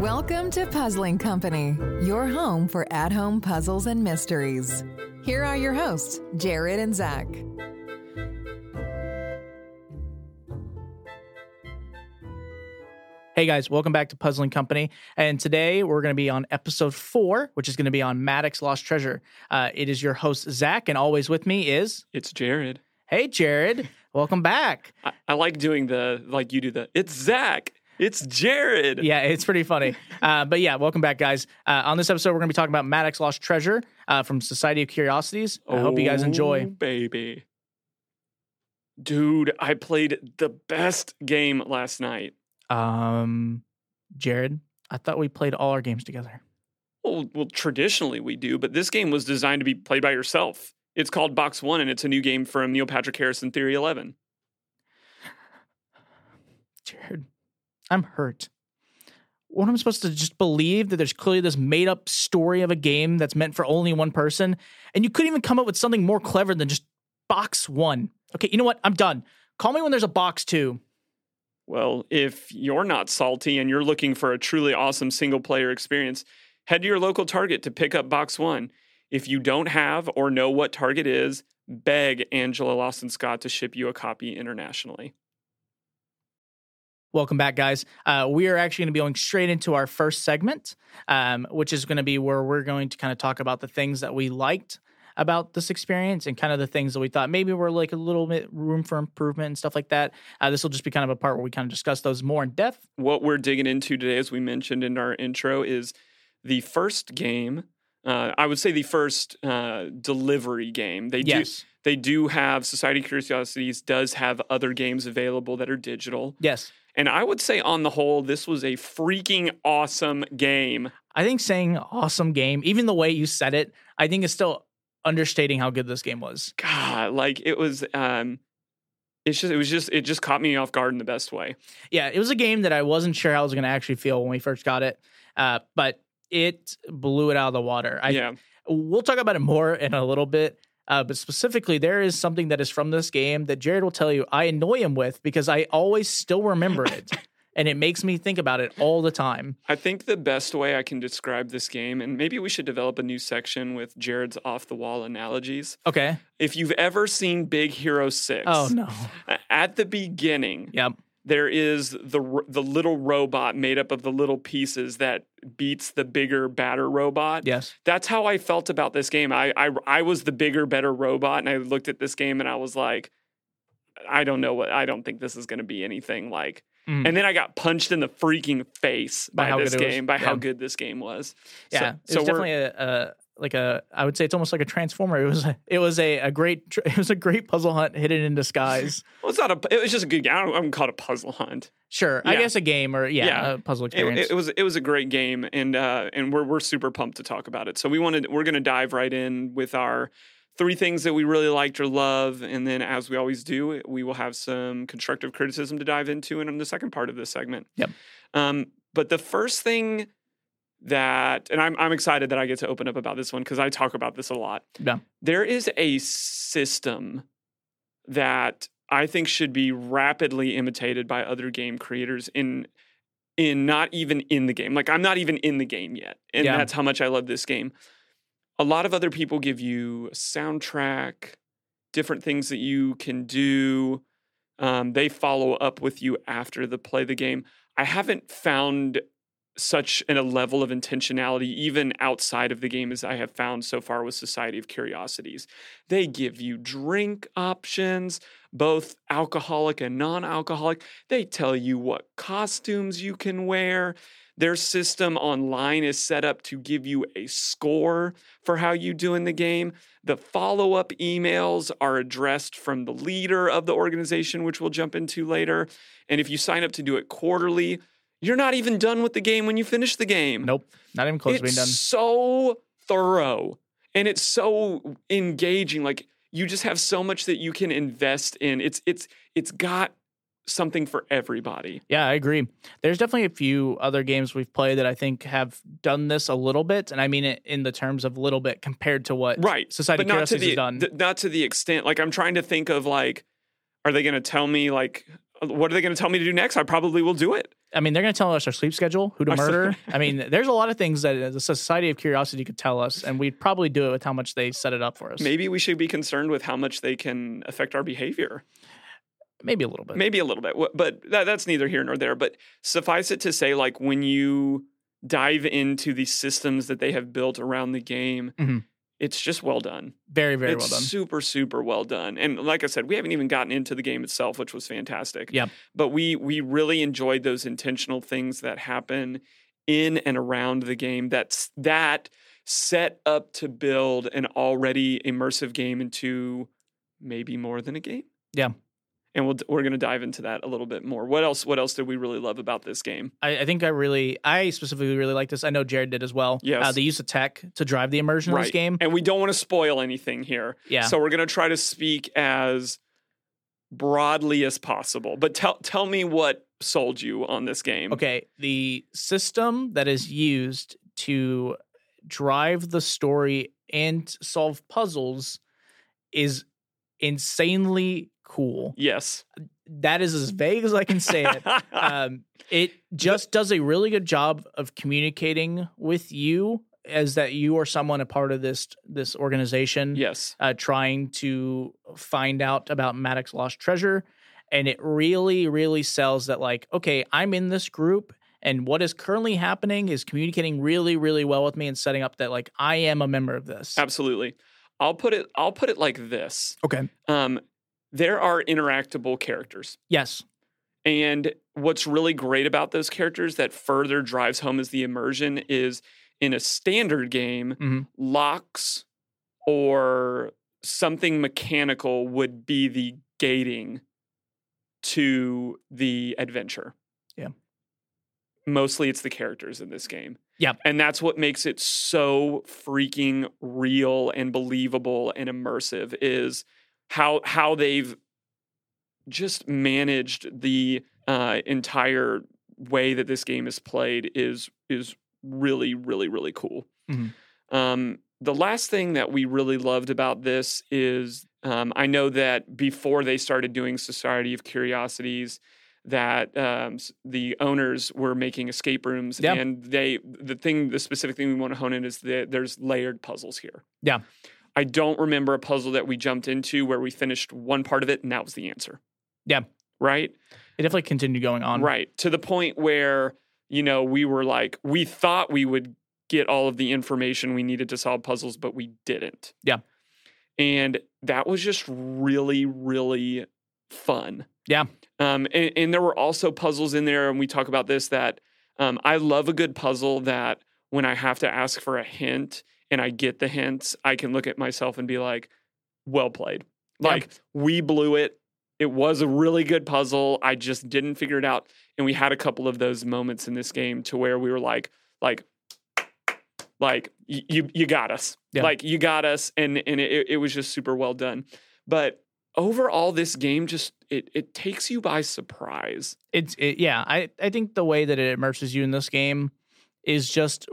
Welcome to Puzzling Company, your home for at home puzzles and mysteries. Here are your hosts, Jared and Zach. Hey guys, welcome back to Puzzling Company. And today we're going to be on episode four, which is going to be on Maddox Lost Treasure. Uh, it is your host, Zach, and always with me is. It's Jared. Hey, Jared. Welcome back. I, I like doing the, like you do the, it's Zach. It's Jared. Yeah, it's pretty funny. Uh, but yeah, welcome back, guys. Uh, on this episode, we're going to be talking about Maddox Lost Treasure uh, from Society of Curiosities. I hope you guys Oh, enjoy. baby. Dude, I played the best game last night. Um, Jared, I thought we played all our games together. Well, well, traditionally we do, but this game was designed to be played by yourself. It's called Box One, and it's a new game from Neil Patrick Harris and Theory 11. Jared, I'm hurt. What am I supposed to just believe that there's clearly this made up story of a game that's meant for only one person? And you couldn't even come up with something more clever than just box one. Okay, you know what? I'm done. Call me when there's a box two. Well, if you're not salty and you're looking for a truly awesome single player experience, head to your local Target to pick up Box One. If you don't have or know what Target is, beg Angela Lawson Scott to ship you a copy internationally. Welcome back, guys. Uh, we are actually going to be going straight into our first segment, um, which is going to be where we're going to kind of talk about the things that we liked about this experience and kind of the things that we thought maybe were like a little bit room for improvement and stuff like that. Uh, this will just be kind of a part where we kind of discuss those more in depth. What we're digging into today, as we mentioned in our intro, is the first game. Uh, I would say the first uh, delivery game. They do they do have Society of Curiosities does have other games available that are digital. Yes. And I would say on the whole, this was a freaking awesome game. I think saying awesome game, even the way you said it, I think is still understating how good this game was. God, like it was um it's just it was just it just caught me off guard in the best way. Yeah, it was a game that I wasn't sure how I was going to actually feel when we first got it, uh, but it blew it out of the water. I, yeah. We'll talk about it more in a little bit. Uh, but specifically, there is something that is from this game that Jared will tell you I annoy him with because I always still remember it. and it makes me think about it all the time. I think the best way I can describe this game, and maybe we should develop a new section with Jared's off the wall analogies. Okay. If you've ever seen Big Hero 6, Oh, no. at the beginning, Yep. there is the the little robot made up of the little pieces that beats the bigger, badder robot. Yes. That's how I felt about this game. I, I I was the bigger, better robot, and I looked at this game and I was like, I don't know what. I don't think this is going to be anything like. Mm. And then I got punched in the freaking face By by, this game, by Yeah. how good this game was. Yeah. So, it was we're definitely a, a like a I would say it's almost like a transformer. It was a, it was a, a great it was a great puzzle hunt hidden in disguise. well, it's not a. It was just a good game. I don't, call it a puzzle hunt. Sure, I guess a game or yeah, Yeah. a puzzle It, experience. it was it was a great game, and uh, and we're we're super pumped to talk about it. So we wanted we're gonna dive right in with our three things that we really liked or love, and then as we always do, we will have some constructive criticism to dive into in the second part of this segment. Yep. Um, but the first thing that, and I'm I'm excited that I get to open up about this one because I talk about this a lot. Yeah. There is a system that I think should be rapidly imitated by other game creators in in not even in the game. Like I'm not even in the game yet. And Yeah. that's how much I love this game. A lot of other people give you a soundtrack, different things that you can do. Um, they follow up with you after the play the game. I haven't found such an, a level of intentionality even outside of the game as I have found so far with Society of Curiosities. They give you drink options, both alcoholic and non-alcoholic. They tell you what costumes you can wear. Their system online is set up to give you a score for how you do in the game. The follow up emails are addressed from the leader of the organization, which we'll jump into later. And if you sign up to do it quarterly, you're not even done with the game when you finish the game. nope, not even close to being done. It's done. so thorough and it's so engaging. Like you just have so much that you can invest in. It's it's it's got something for everybody. Yeah, I agree. There's definitely a few other games we've played that I think have done this a little bit, and I mean it in the terms of little bit compared to what Right. Society but not to the has done. th- not to the extent like I'm trying to think of like are they going to tell me like what are they going to tell me to do next? I probably will do it. I mean, they're going to tell us our sleep schedule, who to murder. I mean, there's a lot of things that the Society of Curiosity could tell us, and we'd probably do it with how much they set it up for us. Maybe we should be concerned with how much they can affect our behavior. Maybe a little bit. Maybe a little bit, but that, that's neither here nor there. But suffice it to say, like when you dive into the systems that they have built around the game, Mhm. it's just well done. Very, very it's well done. super, super well done. And like I said, we haven't even gotten into the game itself, which was fantastic. Yeah. But we we really enjoyed those intentional things that happen in and around the game. That's that set up to build an already immersive game into maybe more than a game. Yeah. And we'll, we're going to dive into that a little bit more. What else? What else did we really love about this game? I, I think I really, I specifically really like this. I know Jared did as well. Yes. Uh, the use of tech to drive the immersion of this game. And we don't want to spoil anything here. Yeah. So we're going to try to speak as broadly as possible. But tell tell me what sold you on this game. Okay, the system that is used to drive the story and solve puzzles is insanely cool. Yes. That is as vague as I can say it. um, it just does a really good job of communicating with you as that you are someone a part of this this organization yes. uh, trying to find out about Maddox's lost treasure. And it really, really sells that, like, okay, I'm in this group, and what is currently happening is communicating really, really well with me and setting up that, like, I am a member of this. Absolutely. I'll put it I'll put it like this. Okay. Um there are interactable characters. Yes. And what's really great about those characters that further drives home is the immersion is in a standard game, Mhm. locks or something mechanical would be the gating to the adventure. Yeah. Mostly it's the characters in this game. Yep. And that's what makes it so freaking real and believable and immersive is how how they've just managed the uh, entire way that this game is played is is really really really cool. Mhm. Um, the last thing that we really loved about this is um, I know that before they started doing Society of Curiosities, that um, the owners were making escape rooms, Yeah. and they the thing the specific thing we want to hone in is that there's layered puzzles here. Yeah. I don't remember a puzzle that we jumped into where we finished one part of it and that was the answer. Yeah. Right. It definitely continued going on. Right. To the point where, you know, we were like, we thought we would get all of the information we needed to solve puzzles, but we didn't. Yeah. And that was just really, really fun. Yeah. Um, and, and there were also puzzles in there, and we talk about this that um, I love a good puzzle that when I have to ask for a hint and I get the hints, I can look at myself and be like, well played. Like, we blew it. It was a really good puzzle. I just didn't figure it out. And we had a couple of those moments in this game to where we were like, like, like you you got us. Yeah. Like you got us. And and it, it was just super well done. But overall, this game just it it takes you by surprise. It's it, yeah. I I think the way that it immerses you in this game is just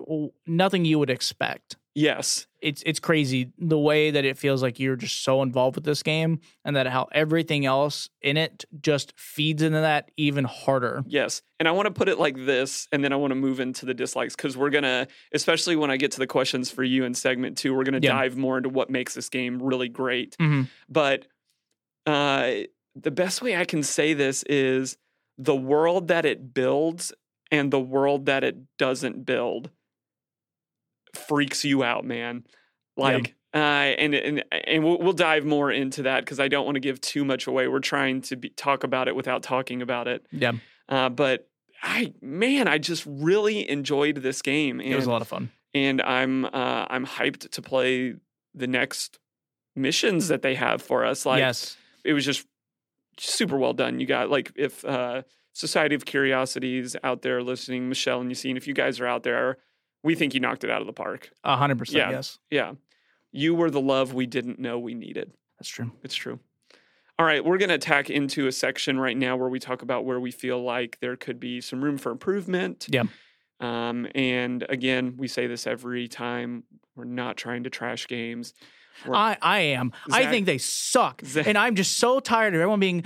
nothing you would expect. Yes. It's it's crazy the way that it feels like you're just so involved with this game, and that how everything else in it just feeds into that even harder. Yes. And I want to put it like this, and then I want to move into the dislikes because we're going to, especially when I get to the questions for you in segment two, we're going to Yeah. dive more into what makes this game really great. hmm But uh, the best way I can say this is the world that it builds and the world that it doesn't build freaks you out, man. Like, uh, and and and we'll, we'll dive more into that because I don't want to give too much away. We're trying to be, talk about it without talking about it. Yeah, Uh, but I, man, I just really enjoyed this game, and it was a lot of fun. and I'm uh, I'm hyped to play the next missions that they have for us. Like, yes, it was just super well done. You got like if uh, Society of Curiosities out there listening, Michelle and Yassine, if you guys are out there, we think you knocked it out of the park. a hundred percent. Yes, Yeah, you were the love we didn't know we needed. that's true. It's true. All right, we're going to tack into a section right now where we talk about where we feel like there could be some room for improvement. Yeah. Um, and again, we say this every time. We're not trying to trash games. We're- I, I am. I think they suck. Zach- and I'm just so tired of everyone being,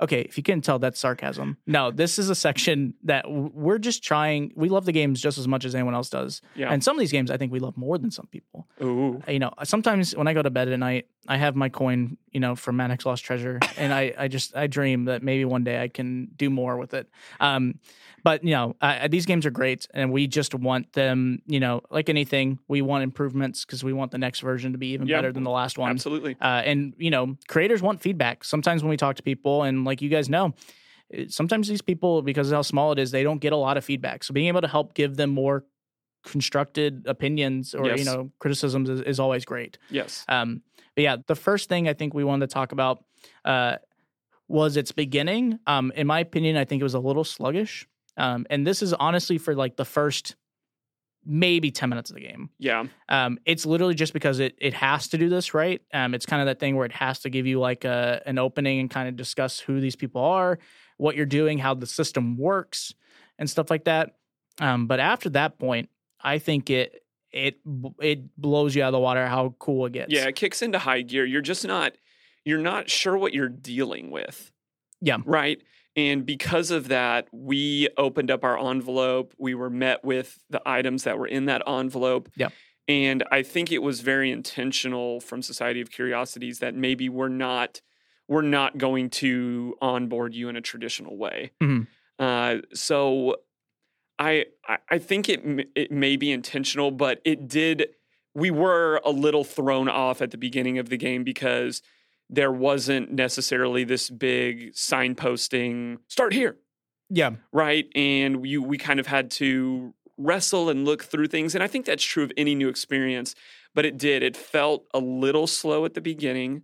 okay, if you couldn't tell, that's sarcasm. No, this is a section that we're just trying. We love the games just as much as anyone else does. Yeah. And some of these games I think we love more than some people. Ooh. You know, sometimes when I go to bed at night, I have my coin, you know, from Maddox Lost Treasure, and I, I just I dream that maybe one day I can do more with it. Um, but you know, uh, these games are great, and we just want them. You know, like anything, we want improvements because we want the next version to be even Yeah. better than the last one. Absolutely. Uh, and you know, creators want feedback. Sometimes when we talk to people, and like you guys know, sometimes these people, because of how small it is, they don't get a lot of feedback. So being able to help give them more constructed opinions or you know criticisms is, is always great. Yes. Um, but yeah, the first thing I think we wanted to talk about uh, was its beginning. Um, in my opinion, I think it was a little sluggish. Um, and this is honestly for like the first maybe 10 minutes of the game. Yeah. Um, it's literally just because it it has to do this, right? Um, it's kind of that thing where it has to give you like a an opening and kind of discuss who these people are, what you're doing, how the system works, and stuff like that. Um, but after that point, I think it it it blows you out of the water how cool it gets. Yeah. It kicks into high gear. You're just not, you're not sure what you're dealing with. Yeah. Right. And because of that, we opened up our envelope. We were met with the items that were in that envelope. Yeah. And I think it was very intentional from Society of Curiosities that maybe we're not we're not going to onboard you in a traditional way. Mhm. Uh, so I I- I think it it may be intentional, but it did. We were a little thrown off at the beginning of the game because there wasn't necessarily this big signposting. Start here, yeah, right? And we we kind of had to wrestle and look through things, and I think that's true of any new experience. But it did. It felt a little slow at the beginning,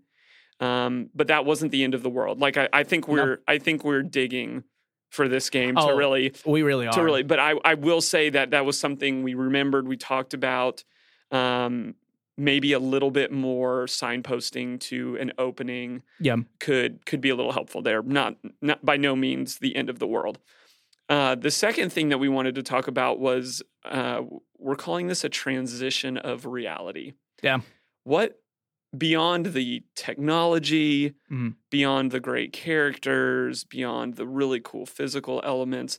um, but that wasn't the end of the world. Like I, I think we're I think we're digging for this game to Oh, really we really are. to really but I, I will say that that was something we remembered we talked about um, maybe a little bit more signposting to an opening Yeah. could could be a little helpful there not not by no means the end of the world uh, the second thing that we wanted to talk about was uh, we're calling this a transition of reality Yeah. what beyond the technology Mhm. beyond the great characters beyond the really cool physical elements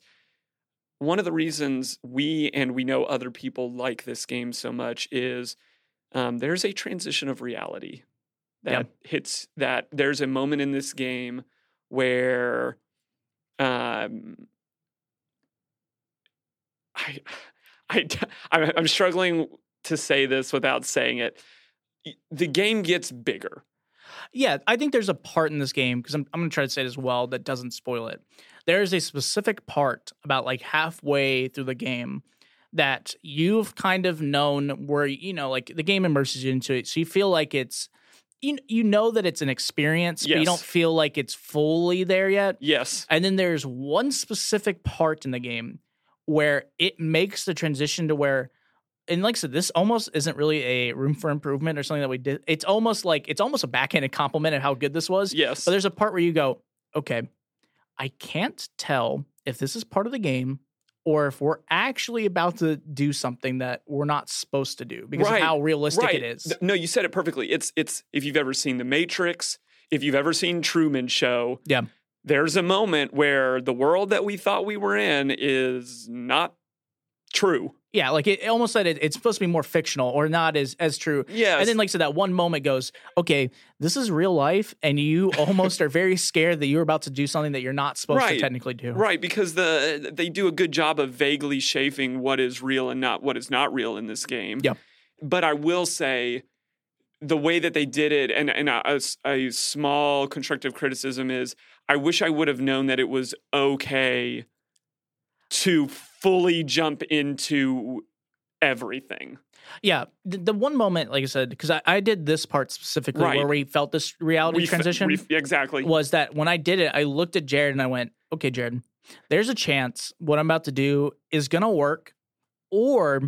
one of the reasons we and we know other people like this game so much is um, there's a transition of reality that Yeah. hits that there's a moment in this game where um, I, I, I'm I'm struggling to say this without saying it. The game gets bigger. Yeah, I think there's a part in this game because I'm, I'm going to try to say it as well that doesn't spoil it. There is a specific part about like halfway through the game that you've kind of known where you know like the game immerses you into it, so you feel like it's you you know that it's an experience, but you don't feel like it's fully there yet. Yes. And then there's one specific part in the game where it makes the transition to where, and like I said, this almost isn't really a room for improvement or something that we did. It's almost like it's almost a backhanded compliment of how good this was. Yes. But there's a part where you go, okay, I can't tell if this is part of the game or if we're actually about to do something that we're not supposed to do because Right, of how realistic right. it is. No, you said it perfectly. It's it's if you've ever seen The Matrix, if you've ever seen Truman Show, Yeah. there's a moment where the world that we thought we were in is not true. Yeah, like it, it almost said it, it's supposed to be more fictional or not as as true. Yeah, And then, like so that one moment goes, okay, this is real life, and you almost are very scared that you're about to do something that you're not supposed to technically do. Right, because the they do a good job of vaguely shaping what is real and not what is not real in this game. Yeah. But I will say the way that they did it, and, and a, a small constructive criticism is I wish I would have known that it was okay to fully jump into everything. Yeah. The, the one moment, like I said, because I, I did this part specifically Right. where we felt this reality We transition we- exactly. was that when I did it, I looked at Jared and I went, okay, Jared, there's a chance what I'm about to do is going to work, or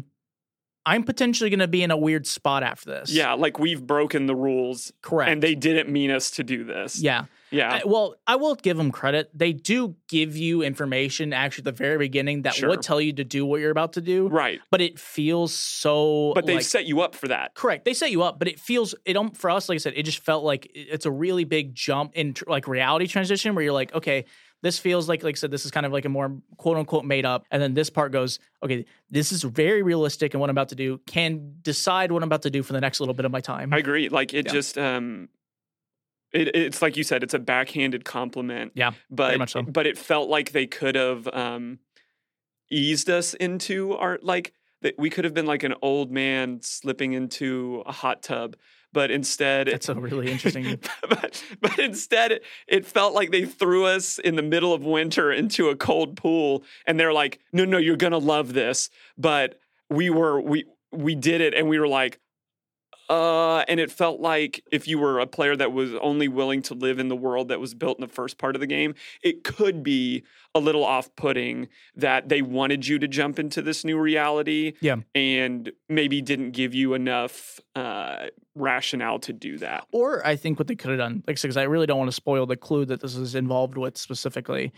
I'm potentially going to be in a weird spot after this. Yeah, like we've broken the rules correct. and they didn't mean us to do this. yeah. Yeah. I- well, I will give them credit. They do give you information actually at the very beginning that Sure. would tell you to do what you're about to do, right. but it feels so. But they like, set you up for that. correct. They set you up, but it feels it don't for us. Like I said, it just felt like it's a really big jump in tr- like reality transition where you're like, okay, this feels like like I said, this is kind of like a more quote unquote made up, and then this part goes, okay, this is very realistic, and what I'm about to do can decide what I'm about to do for the next little bit of my time. I agree. Like it Yeah. just um it, it's like you said, it's a backhanded compliment. Yeah, But much so. but it felt like they could have um eased us into our like that we could have been like an old man slipping into a hot tub. But instead That's a really interesting. but, but instead it, it felt like they threw us in the middle of winter into a cold pool and they're like no no you're gonna love this but we were we we did it and we were like uh and it felt like if you were a player that was only willing to live in the world that was built in the first part of the game it could be a little off-putting that they wanted you to jump into this new reality Yeah. and maybe didn't give you enough uh rationale to do that Or I think what they could have done, like, because I really don't want to spoil the clue that this is involved with specifically.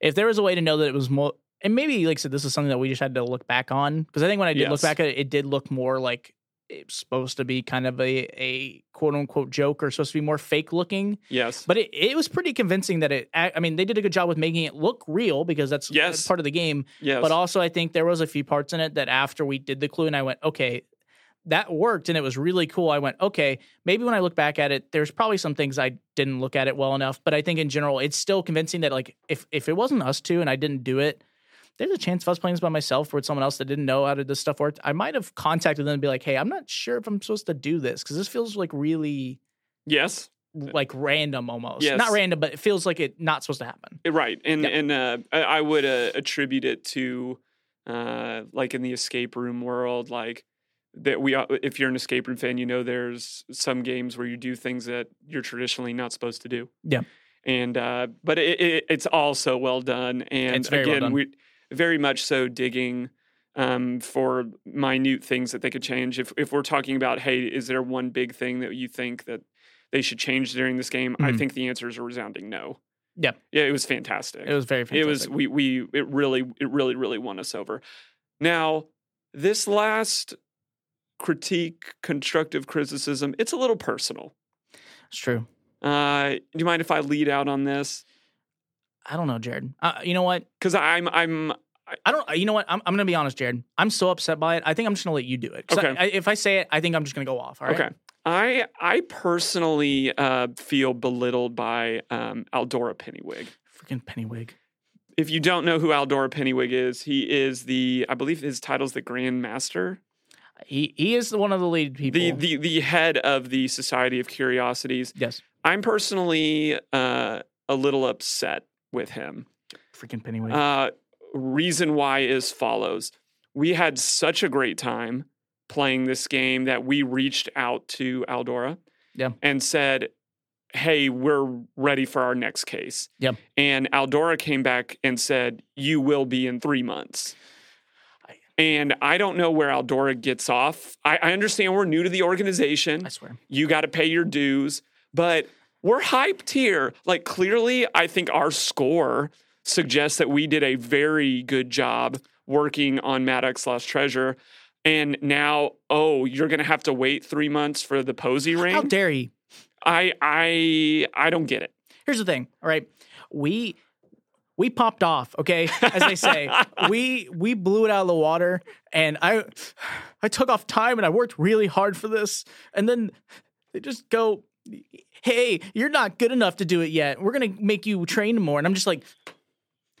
If there was a way to know that it was more, and maybe, like I said, this is something that we just had to look back on. Because I think when I did look back at it, it did look more like it's supposed to be kind of a, a quote unquote joke or supposed to be more fake looking. yes But it, it was pretty convincing that it, I mean, they did a good job with making it look real because that's, that's Yes. part of the game. yes But also, I think there was a few parts in it that after we did the clue, and I went, okay, that worked, and it was really cool. I went, okay, maybe when I look back at it, there's probably some things I didn't look at it well enough. But I think in general, it's still convincing that like if if it wasn't us two and I didn't do it. There's a chance if I was playing this by myself or with someone else that didn't know how to this stuff worked, I might have contacted them and be like, "Hey, I'm not sure if I'm supposed to do this because this feels like really yes like random almost. Yes. Not random, but it feels like it not supposed to happen." Eh, Right, and Yeah. and uh, I would uh, attribute it to uh, like in the escape room world, like that we. uh, If you're an escape room fan, you know there's some games where you do things that you're traditionally not supposed to do. Yeah. and uh, but it, it, it's also well done, and very well again, done. we very much so digging. Um, for minute things that they could change. If if we're talking about, hey, is there one big thing that you think that they should change during this game? I Mhm. think the answer is a resounding no. Yeah. Yeah, it was fantastic. It was very fantastic. It was we we it really it really really won us over. Now, this last critique, constructive criticism, it's a little personal. It's true. Uh, do you mind if I lead out on this? I don't know, Jared. Uh, you know what? Because I'm I'm I don't. You know what? I'm, I'm gonna be honest, Jared. I'm so upset by it. I think I'm just gonna let you do it. 'Cause I- Okay. I, if I say it, I think I'm just gonna go off. All right. okay. I I personally uh, feel belittled by um, Aldora Pennywig. Freaking Pennywig. If you don't know who Aldora Pennywig is, he is the I believe his title is the Grand Master. He he is one of the lead people. the the the head of the Society of Curiosities. yes. I'm personally uh, a little upset with him. Freaking Pennywig. Uh, reason why is follows: We had such a great time playing this game that we reached out to Aldora, Yeah. and said, "Hey, we're ready for our next case." Yep. And Aldora came back and said, "You will be in three months." And I don't know where Aldora gets off. I, I understand we're new to the organization I swear. you got to pay your dues. But we're hyped here. Like, clearly, I think our score suggests that we did a very good job working on Maddox Lost Treasure. And now, oh, you're going to have to wait three months for the Posey ring. How dare he? I, I, I don't get it. Here's the thing. All right. We we popped off. Okay, as they say, we we blew it out of the water, and I I took off time and I worked really hard for this, and then they just go. Hey, you're not good enough to do it yet. We're gonna make you train more, and I'm just like,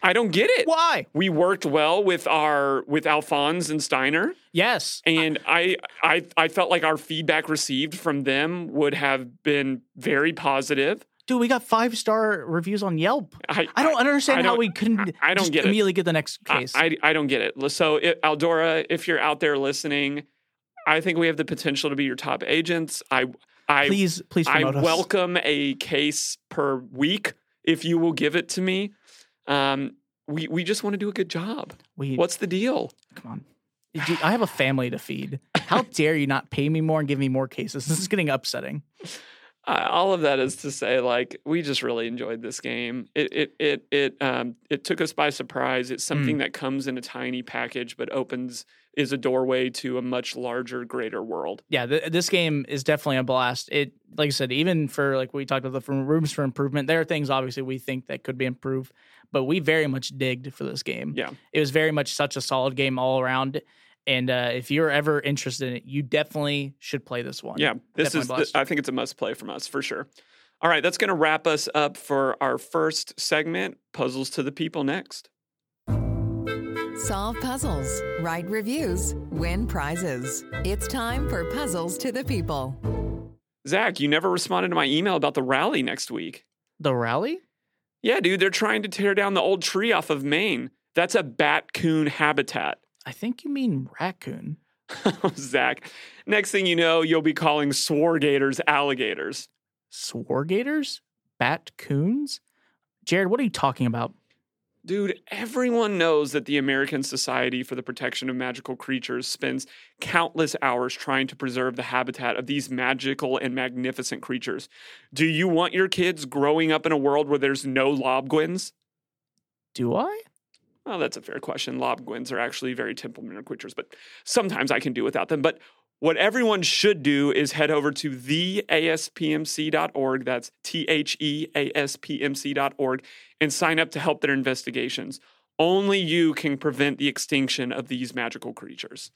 I don't get it. why? We worked well with our with Alphonse and Steiner. Yes, And I, I, I felt like our feedback received from them would have been very positive. dude, we got five star reviews on Yelp. I, I don't understand I how don't- we couldn't I- I don't just get it. immediately get the next case. I, I don't get it. So, it, Aldora, if you're out there listening, I think we have the potential to be your top agents. I, I, please, please I promote us. welcome a case per week if you will give it to me. Um, we, we just want to do a good job. We What's the deal? come on. Dude, I have a family to feed. How dare you not pay me more and give me more cases? This is getting upsetting. Uh, all of that is to say, like we just really enjoyed this game. It it it it um it took us by surprise. It's something that comes in a tiny package, but opens is a doorway to a much larger, greater world. Yeah, th- this game is definitely a blast. It, like I said, even for like we talked about the rooms for improvement, there are things obviously we think that could be improved, but we very much digged for this game. Yeah. it was very much such a solid game all around. And uh, if you're ever interested in it, you definitely should play this one. Yeah, this Definitely is. The. I think it's a must play from us for sure. All right, that's going to wrap us up for our first segment. Puzzles to the people next. Solve puzzles, write reviews, win prizes. It's time for Puzzles to the People. Zach, you never responded to my email about the rally next week. the rally. Yeah, dude, they're trying to tear down the old tree off of Main. That's a bat coon habitat. I think you mean raccoon. Zach, next thing you know, you'll be calling swargators alligators. Swargators, bat coons. Jared, what are you talking about? Dude, everyone knows that the American Society for the Protection of Magical Creatures spends countless hours trying to preserve the habitat of these magical and magnificent creatures. Do you want your kids growing up in a world where there's no lobgwins? Do I? Well, that's a fair question. Lobgwins are actually very temperamental creatures, but sometimes I can do without them. But what everyone should do is head over to theaspmc.org. That's T H E A S P M C.org and sign up to help their investigations. Only you can prevent the extinction of these magical creatures.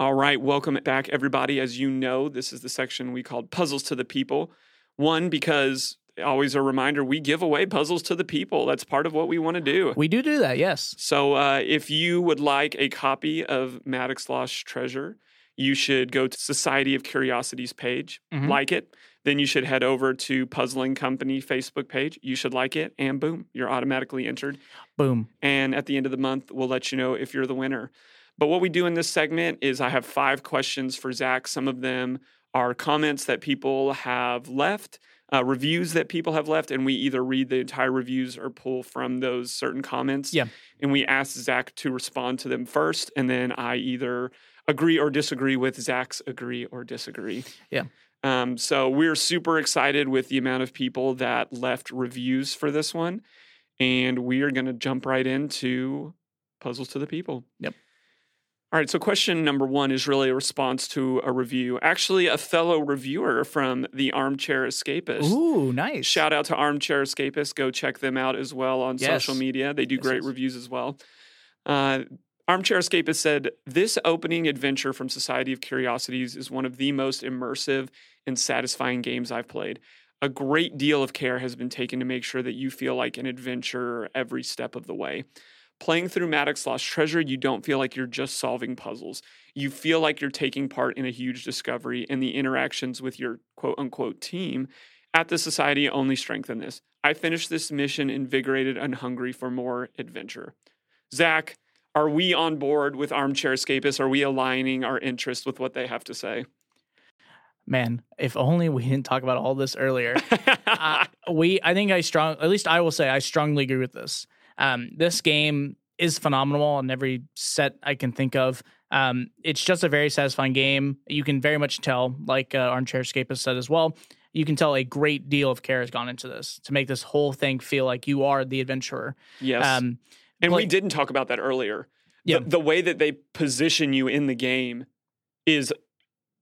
All right, welcome back, everybody. As you know, this is the section we called Puzzles to the People. One, because always a reminder, we give away puzzles to the people. That's part of what we want to do. We do do that. Yes. So, uh, if you would like a copy of Maddox Lost Treasure, you should go to Society of Curiosities page, Mhm. like it. Then you should head over to Puzzling Company Facebook page. You should like it, and boom, you're automatically entered. Boom. And at the end of the month, we'll let you know if you're the winner. But what we do in this segment is I have five questions for Zach. Some of them are comments that people have left, uh, reviews that people have left, and we either read the entire reviews or pull from those certain comments. Yeah. And we ask Zach to respond to them first, and then I either agree or disagree with Zach's agree or disagree. Yeah. Um, so we're super excited with the amount of people that left reviews for this one. And we are going to jump right into puzzles to the people. Yep. All right. So, question number one is really a response to a review. Actually, a fellow reviewer from the Armchair Escapist. Ooh, nice. Shout out to Armchair Escapist. Go check them out as well on social media. They do Yes, great yes. reviews as well. Uh, Armchair Escapist said, This opening adventure from Society of Curiosities is one of the most immersive and satisfying games I've played. A great deal of care has been taken to make sure that you feel like an adventurer every step of the way. Playing through Maddox Lost Treasure, you don't feel like you're just solving puzzles. You feel like you're taking part in a huge discovery, and the interactions with your quote unquote team at the Society only strengthen this. I finished this mission invigorated and hungry for more adventure. Zach, are we on board with Armchair Escapists? Are we aligning our interest with what they have to say? Man, if only we didn't talk about all this earlier. uh, we, I think I strong, at least I will say, I strongly agree with this. Um, this game is phenomenal on every set I can think of. Um, it's just a very satisfying game. You can very much tell, like uh, Armchair Escapist said as well, you can tell a great deal of care has gone into this to make this whole thing feel like you are the adventurer. yes. Um, and we didn't talk about that earlier. Yeah. The, the way that they position you in the game is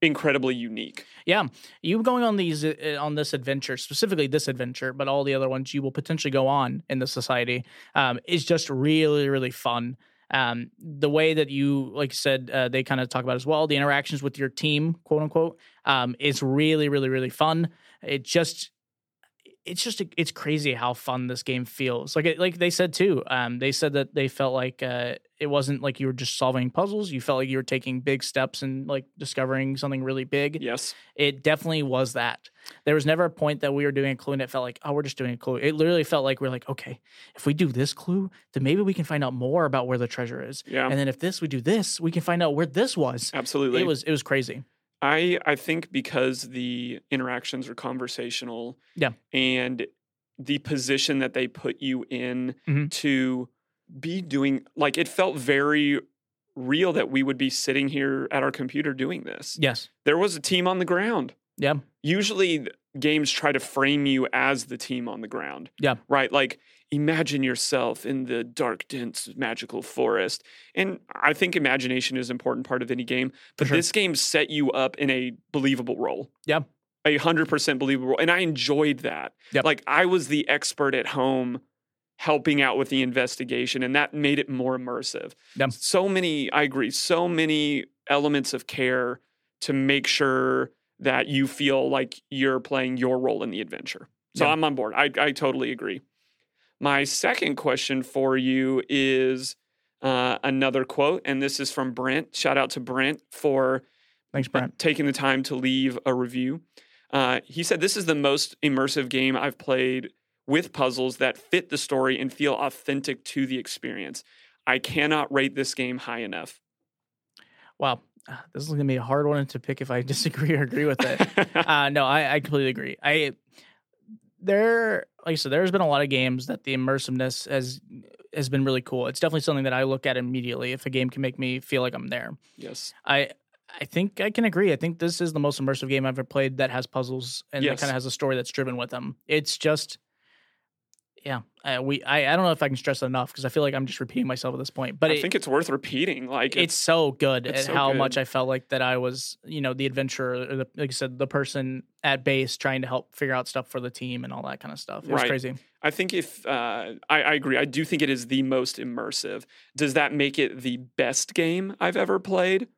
incredibly unique. Yeah, you going on these uh, on this adventure, specifically this adventure, but all the other ones you will potentially go on in the society, um, is just really really fun. Um, the way that you, like you said, uh, they kind of talk about as well, the interactions with your team, quote unquote, um, is really really really fun. It just it's just it's crazy how fun this game feels. Like it, like they said too. Um, they said that they felt like uh, it wasn't like you were just solving puzzles. You felt like you were taking big steps and like discovering something really big Yes. it definitely was that. There was never a point that we were doing a clue and it felt like, oh, we're just doing a clue. It literally felt like we're like, okay, if we do this clue, then maybe we can find out more about where the treasure is. Yeah. And then if this we do this, we can find out where this was. Absolutely. It was it was crazy. I I think because the interactions are conversational, Yeah. and the position that they put you in Mhm. to be doing like it felt very real that we would be sitting here at our computer doing this. Yes. There was a team on the ground. Yeah. Usually games try to frame you as the team on the ground. Yeah. Right? Like imagine yourself in the dark, dense, magical forest. And I think imagination is an important part of any game, but sure. this game set you up in a believable role. Yeah. A hundred percent believable. And I enjoyed that. Yep. Like I was the expert at home helping out with the investigation, and that made it more immersive. Yep. So many, I agree, so many elements of care to make sure that you feel like you're playing your role in the adventure. So Yeah. I'm on board. I, I totally agree. My second question for you is uh, another quote, and this is from Brent. Shout out to Brent for Thanks, uh, Brent. taking the time to leave a review. Uh, he said, This is the most immersive game I've played with puzzles that fit the story and feel authentic to the experience. I cannot rate this game high enough. Wow. Ah, This is going to be a hard one to pick if I disagree or agree with it. uh, no, I, I completely agree. I there, like I said, there's been a lot of games that the immersiveness has has been really cool. It's definitely something that I look at immediately if a game can make me feel like I'm there. yes. I I think I can agree. I think this is the most immersive game I've ever played that has puzzles and that kind of has a story that's driven with them. It's just, yeah. I, we I, I don't know if I can stress it enough because I feel like I'm just repeating myself at this point. But I it, think it's worth repeating. Like, it's so good it's at so how good. much I felt like that I was, you know, the adventurer, or the, like I said, the person at base trying to help figure out stuff for the team and all that kind of stuff. It was Right. crazy. I think if uh, I, I agree, I do think it is the most immersive. Does that make it the best game I've ever played?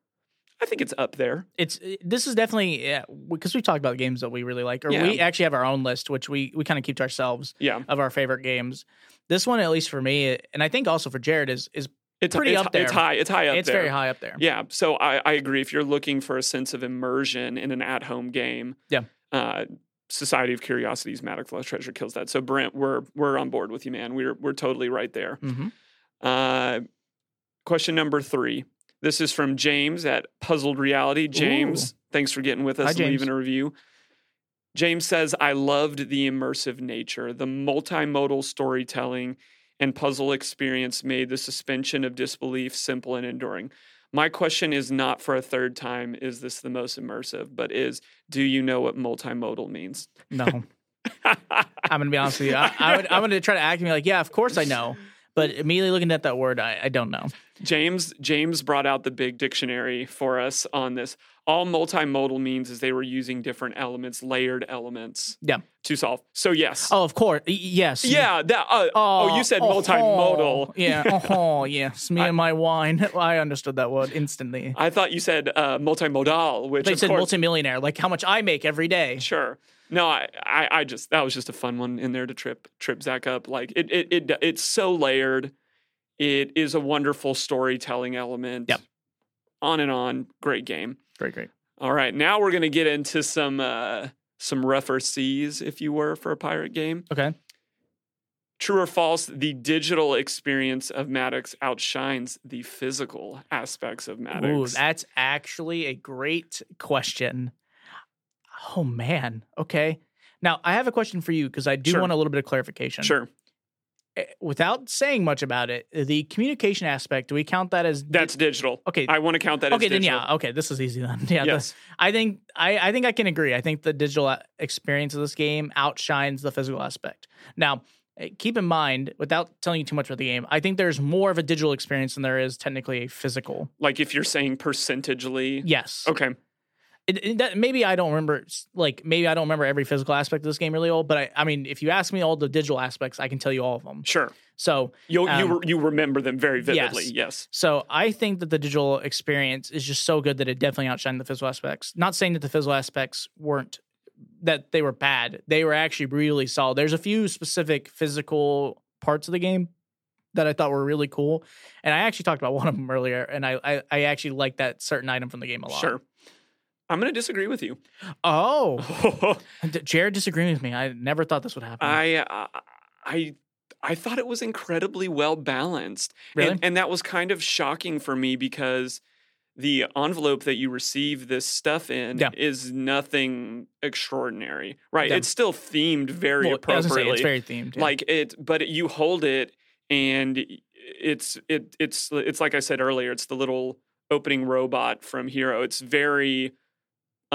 I think it's up there. It's this is definitely yeah, because we talked about games that we really like, or we actually have our own list, which we we kind of keep to ourselves Yeah, of our favorite games. This one, at least for me, and I think also for Jared, is is it's Pretty it's, up there. It's high. It's high up it's there. It's very high up there. Yeah, so I, I agree. If you're looking for a sense of immersion in an at-home game, Yeah. uh, Society of Curiosities, Maddox Lost Treasure kills that. So Brent, we're we're on board with you, man. We're we're totally right there. hmm Uh, question number three. This is from James at Puzzled Reality. James, thanks for getting with us Hi, and James. leaving a review. James says, I loved the immersive nature, the multimodal storytelling and puzzle experience made the suspension of disbelief simple and enduring. My question is not for a third time, is this the most immersive, but is, do you know what multimodal means? No, I'm gonna be honest with you. I, I would, I'm gonna try to act and be like, yeah, of course I know, but immediately looking at that word, I, I don't know. James James brought out the big dictionary for us on this. All multimodal means is they were using different elements, layered elements, Yeah. to solve. So yes, Oh, of course. Yes. yeah. That. Uh, oh, you said oh, multimodal. Yeah. Oh, yes. Me and my wine. I understood that word instantly. I thought you said uh, multimodal, which They said course, multimillionaire, like how much I make every day. sure. No, I, I, I just that was just a fun one in there to trip trip Zach up. Like it, it, it it's so layered. It is a wonderful storytelling element. Yep. On and on. Great game. Great, great. All right, now we're gonna get into some uh, some rougher seas, if you were, for a pirate game. Okay. True or false? The digital experience of Maddox outshines the physical aspects of Ooh, Maddox. that's actually a great question. Oh man. Okay. Now I have a question for you because I do Sure. want a little bit of clarification. sure, Eh, Without saying much about it, the communication aspect, do we count that as di- that's digital. okay? I want to count that okay, as then digital. yeah. Okay, this is easy then. Yeah. Yes. I think I, I think I can agree. I think the digital experience of this game outshines the physical aspect. Now, eh, keep in mind, without telling you too much about the game, I think there's more of a digital experience than there is technically a physical. Like if you're saying percentagely. Yes. Okay. It, it- that, maybe I don't remember. Like maybe I don't remember every physical aspect of this game really old, but I, I mean, if you ask me all the digital aspects, I can tell you all of them. Sure. So You Um, you you remember them very vividly. yes. Yes. So I think that the digital experience is just so good that it definitely outshined the physical aspects. Not saying that the physical aspects weren't that they were bad. They were actually really solid. There's a few specific physical parts of the game that I thought were really cool. And I actually talked about one of them earlier, and I I, I actually like that certain item from the game a lot. Sure. I'm going to disagree with you. Oh, Jared disagreeing with me. I never thought this would happen. I uh, I I thought it was incredibly well balanced. Really? And, and that was kind of shocking for me because the envelope that you receive this stuff in Yeah. is nothing extraordinary. Right? Yeah. It's still themed very Well, I was say, appropriately. it's very themed. yeah. Like it but you hold it and it's it it's it's like I said earlier, it's the little opening robot from Hero. It's very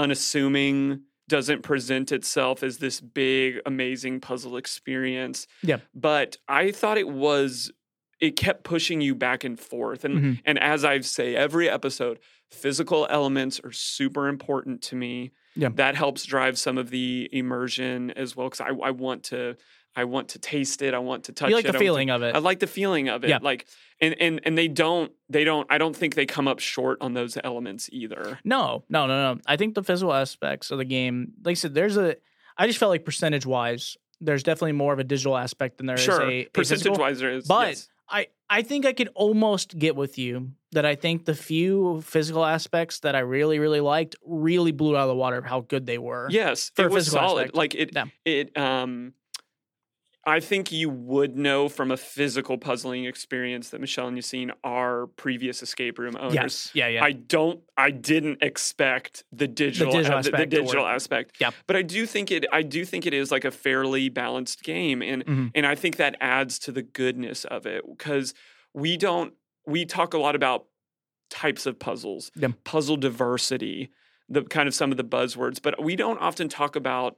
unassuming, doesn't present itself as this big, amazing puzzle experience. Yeah. But I thought it was it kept pushing you back and forth. And Mhm. and as I say every episode, physical elements are super important to me. Yeah. That helps drive some of the immersion as well. Cause I, I want to I want to taste it. I want to touch You like it. the I want to- feeling of it. I like the feeling of it. Yeah. Like and and and they don't they don't I don't think they come up short on those elements either. No, no, no, no. I think the physical aspects of the game, like I said, there's a. I just felt like percentage wise, there's definitely more of a digital aspect than there is sure. a, a Percentage physical. wise there is. But yes. I, I think I could almost get with you that I think the few physical aspects that I really, really liked really blew out of the water how good they were. Yes, for a it was solid. aspect. Like it, Yeah. it. Um, I think you would know from a physical puzzling experience that Michelle and Yassine are previous escape room owners. Yes. Yeah. Yeah. I don't. I didn't expect the digital, digital uh, the- the, aspect digital aspect. Yep. But I do think it. I do think it is like a fairly balanced game, and Mhm. and I think that adds to the goodness of it because we don't. We talk a lot about types of puzzles, Yep. puzzle diversity, the kind of some of the buzzwords, but we don't often talk about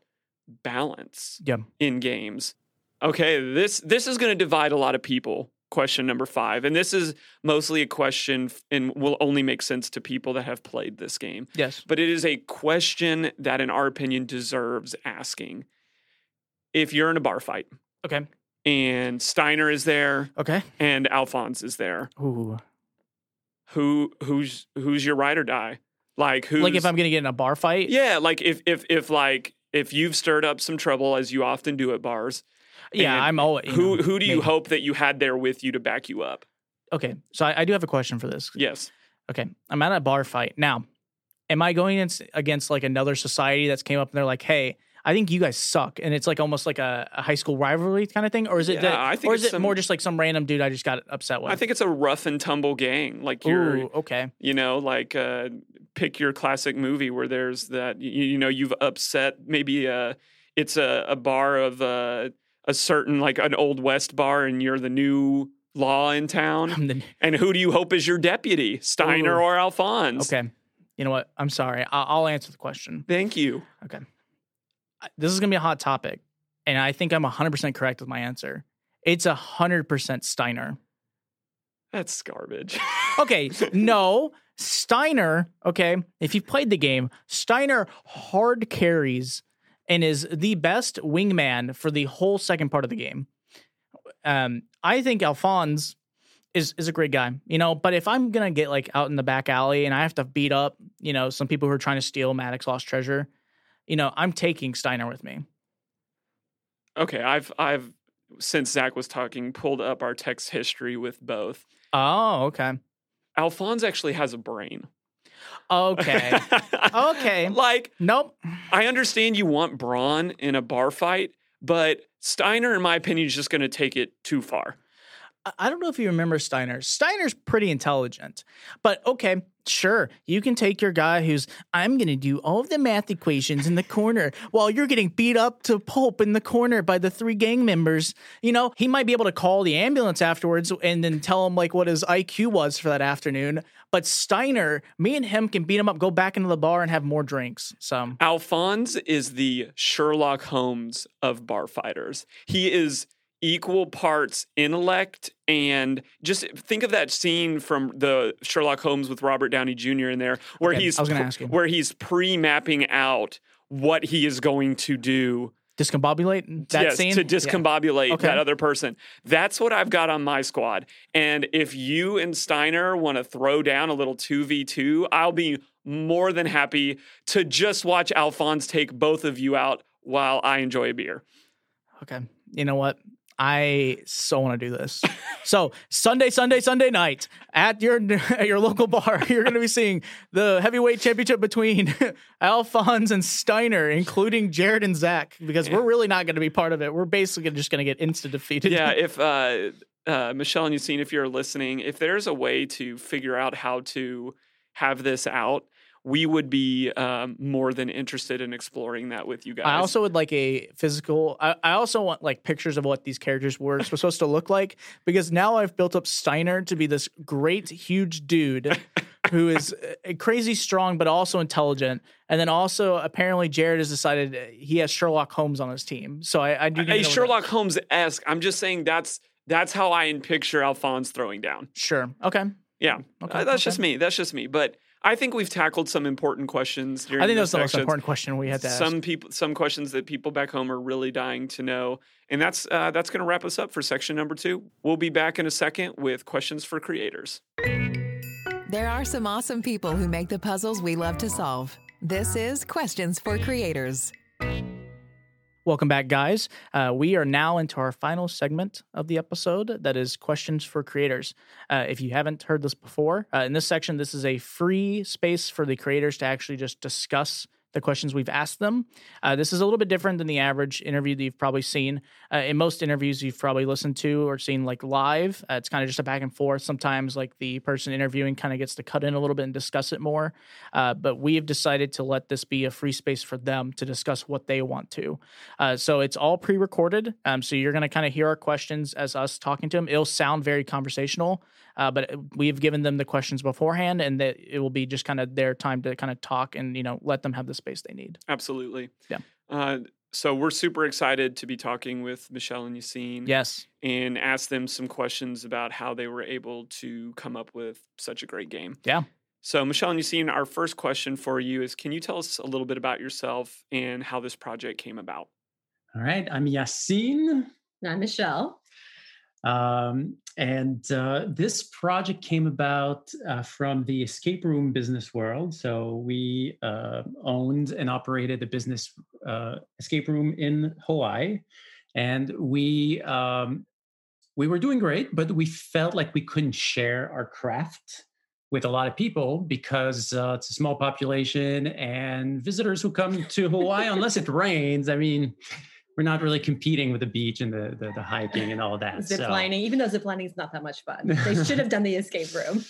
balance Yeah. in games. Okay, this this is going to divide a lot of people. Question number 5. And this is mostly a question f- and will only make sense to people that have played this game. yes. But it is a question that in our opinion deserves asking. If you're in a bar fight Okay. and Steiner is there Okay. and Alphonse is there, Ooh. who who's who's your ride or die? Like who's Like if I'm gonna get in a bar fight. Yeah, like if if if like if you've stirred up some trouble as you often do at bars, Yeah. I'm always. who know, who do you maybe. hope that you had there with you to back you up? Okay. So I, I do have a question for this. Yes. Okay, I'm at a bar fight now. Am I going against, against like another society that's came up and they're like, "Hey, I think you guys suck," and it's like almost like a, a high school rivalry kind of thing, or is it? Yeah, that, I think or is it some- more just like some random dude I just got upset with? I think it's a rough and tumble gang. Like you're Ooh, okay. you know, like uh pick your classic movie where there's that you, you know, you've upset maybe uh it's a, a bar of uh, a certain like an old west bar and you're the new law in town. I'm the- And who do you hope is your deputy? Steiner Ooh. or Alphonse? okay. You know what? I'm sorry. I'll, I'll answer the question. Thank you. Okay. This is gonna be a hot topic, and I think I'm 100 percent correct with my answer. It's 100 percent Steiner. That's garbage. Okay, no. Steiner, okay, if you've played the game, Steiner hard carries and is the best wingman for the whole second part of the game. Um, I think Alphonse is is a great guy, you know, but if I'm gonna get like out in the back alley and I have to beat up, you know, some people who are trying to steal Maddox lost treasure, you know, I'm taking Steiner with me. okay, I've I've since Zach was talking, pulled up our text history with both. Oh, okay. Alphonse actually has a brain. Okay. Okay. like nope. I understand you want brawn in a bar fight, but Steiner, in my opinion, is just going to take it too far. I- don't know if you remember Steiner. Steiner's pretty intelligent, but okay, sure. You can take your guy who's, I'm going to do all of the math equations in the corner while you're getting beat up to pulp in the corner by the three gang members. You know, he might be able to call the ambulance afterwards and then tell him like what his IQ was for that afternoon. But Steiner, me and him can beat him up, go back into the bar and have more drinks. So, Alphonse is the Sherlock Holmes of bar fighters. He is equal parts intellect and just think of that scene from the Sherlock Holmes with Robert Downey Jr. in there where Okay, he's I was gonna ask you. where he's pre-mapping out what he is going to do discombobulate that yes, scene? to Yeah. discombobulate Okay. that other person. That's what I've got on my squad. And if you and Steiner want to throw down a little 2v2, I'll be more than happy to just watch Alphonse take both of you out while I enjoy a beer. Okay. You know what? I so want to do this. so Sunday, Sunday, Sunday night at your at your local bar, you're going to be seeing the heavyweight championship between Alphonse and Steiner, including Jared and Zach, because we're really not going to be part of it. We're basically just going to get insta defeated. yeah, if uh, uh, Michelle and Yassine, if you're listening, if there's a way to figure out how to have this out we would be um, more than interested in exploring that with you guys. I also would like a physical. I, I also want like pictures of what these characters were supposed to look like because now I've built up Steiner to be this great, huge dude who is uh, crazy strong but also intelligent. And then also apparently Jared has decided he has Sherlock Holmes on his team. So I, I do. a Sherlock Holmes esque. I'm just saying that's that's how I picture Alphonse throwing down. Sure. Okay. Yeah. Okay. Uh, that's okay. just me. That's just me. But I think we've tackled some important questions. I think that's the most important question we had to ask. Some people, some questions that people back home are really dying to know, and that's uh, that's going to wrap us up for section number two. We'll be back in a second with questions for creators. There are some awesome people who make the puzzles we love to solve. This is Questions for Creators. Welcome back, guys. Uh, we are now into our final segment of the episode that is questions for creators. Uh, if you haven't heard this before, uh, in this section, this is a free space for the creators to actually just discuss the questions we've asked them. Uh, this is a little bit different than the average interview that you've probably seen. Uh, in most interviews, you've probably listened to or seen like live. Uh, it's kind of just a back and forth. Sometimes, like the person interviewing kind of gets to cut in a little bit and discuss it more. Uh, but we have decided to let this be a free space for them to discuss what they want to. Uh, so it's all pre recorded. Um, so you're going to kind of hear our questions as us talking to them. It'll sound very conversational. Uh, but we've given them the questions beforehand, and that it will be just kind of their time to kind of talk and you know let them have the space they need. Absolutely. Yeah. Uh, so we're super excited to be talking with Michelle and Yassine. Yes. And ask them some questions about how they were able to come up with such a great game. Yeah. So Michelle and Yassine, our first question for you is: Can you tell us a little bit about yourself and how this project came about? All right, I'm Yassine. I'm Michelle. Um, and uh, this project came about uh, from the escape room business world. So we uh, owned and operated a business uh, escape room in Hawaii, and we um, we were doing great, but we felt like we couldn't share our craft with a lot of people because uh, it's a small population and visitors who come to Hawaii, unless it rains, I mean we're not really competing with the beach and the the, the hiking and all that. Zip so. lining, even though zip lining is not that much fun. They should have done the escape room.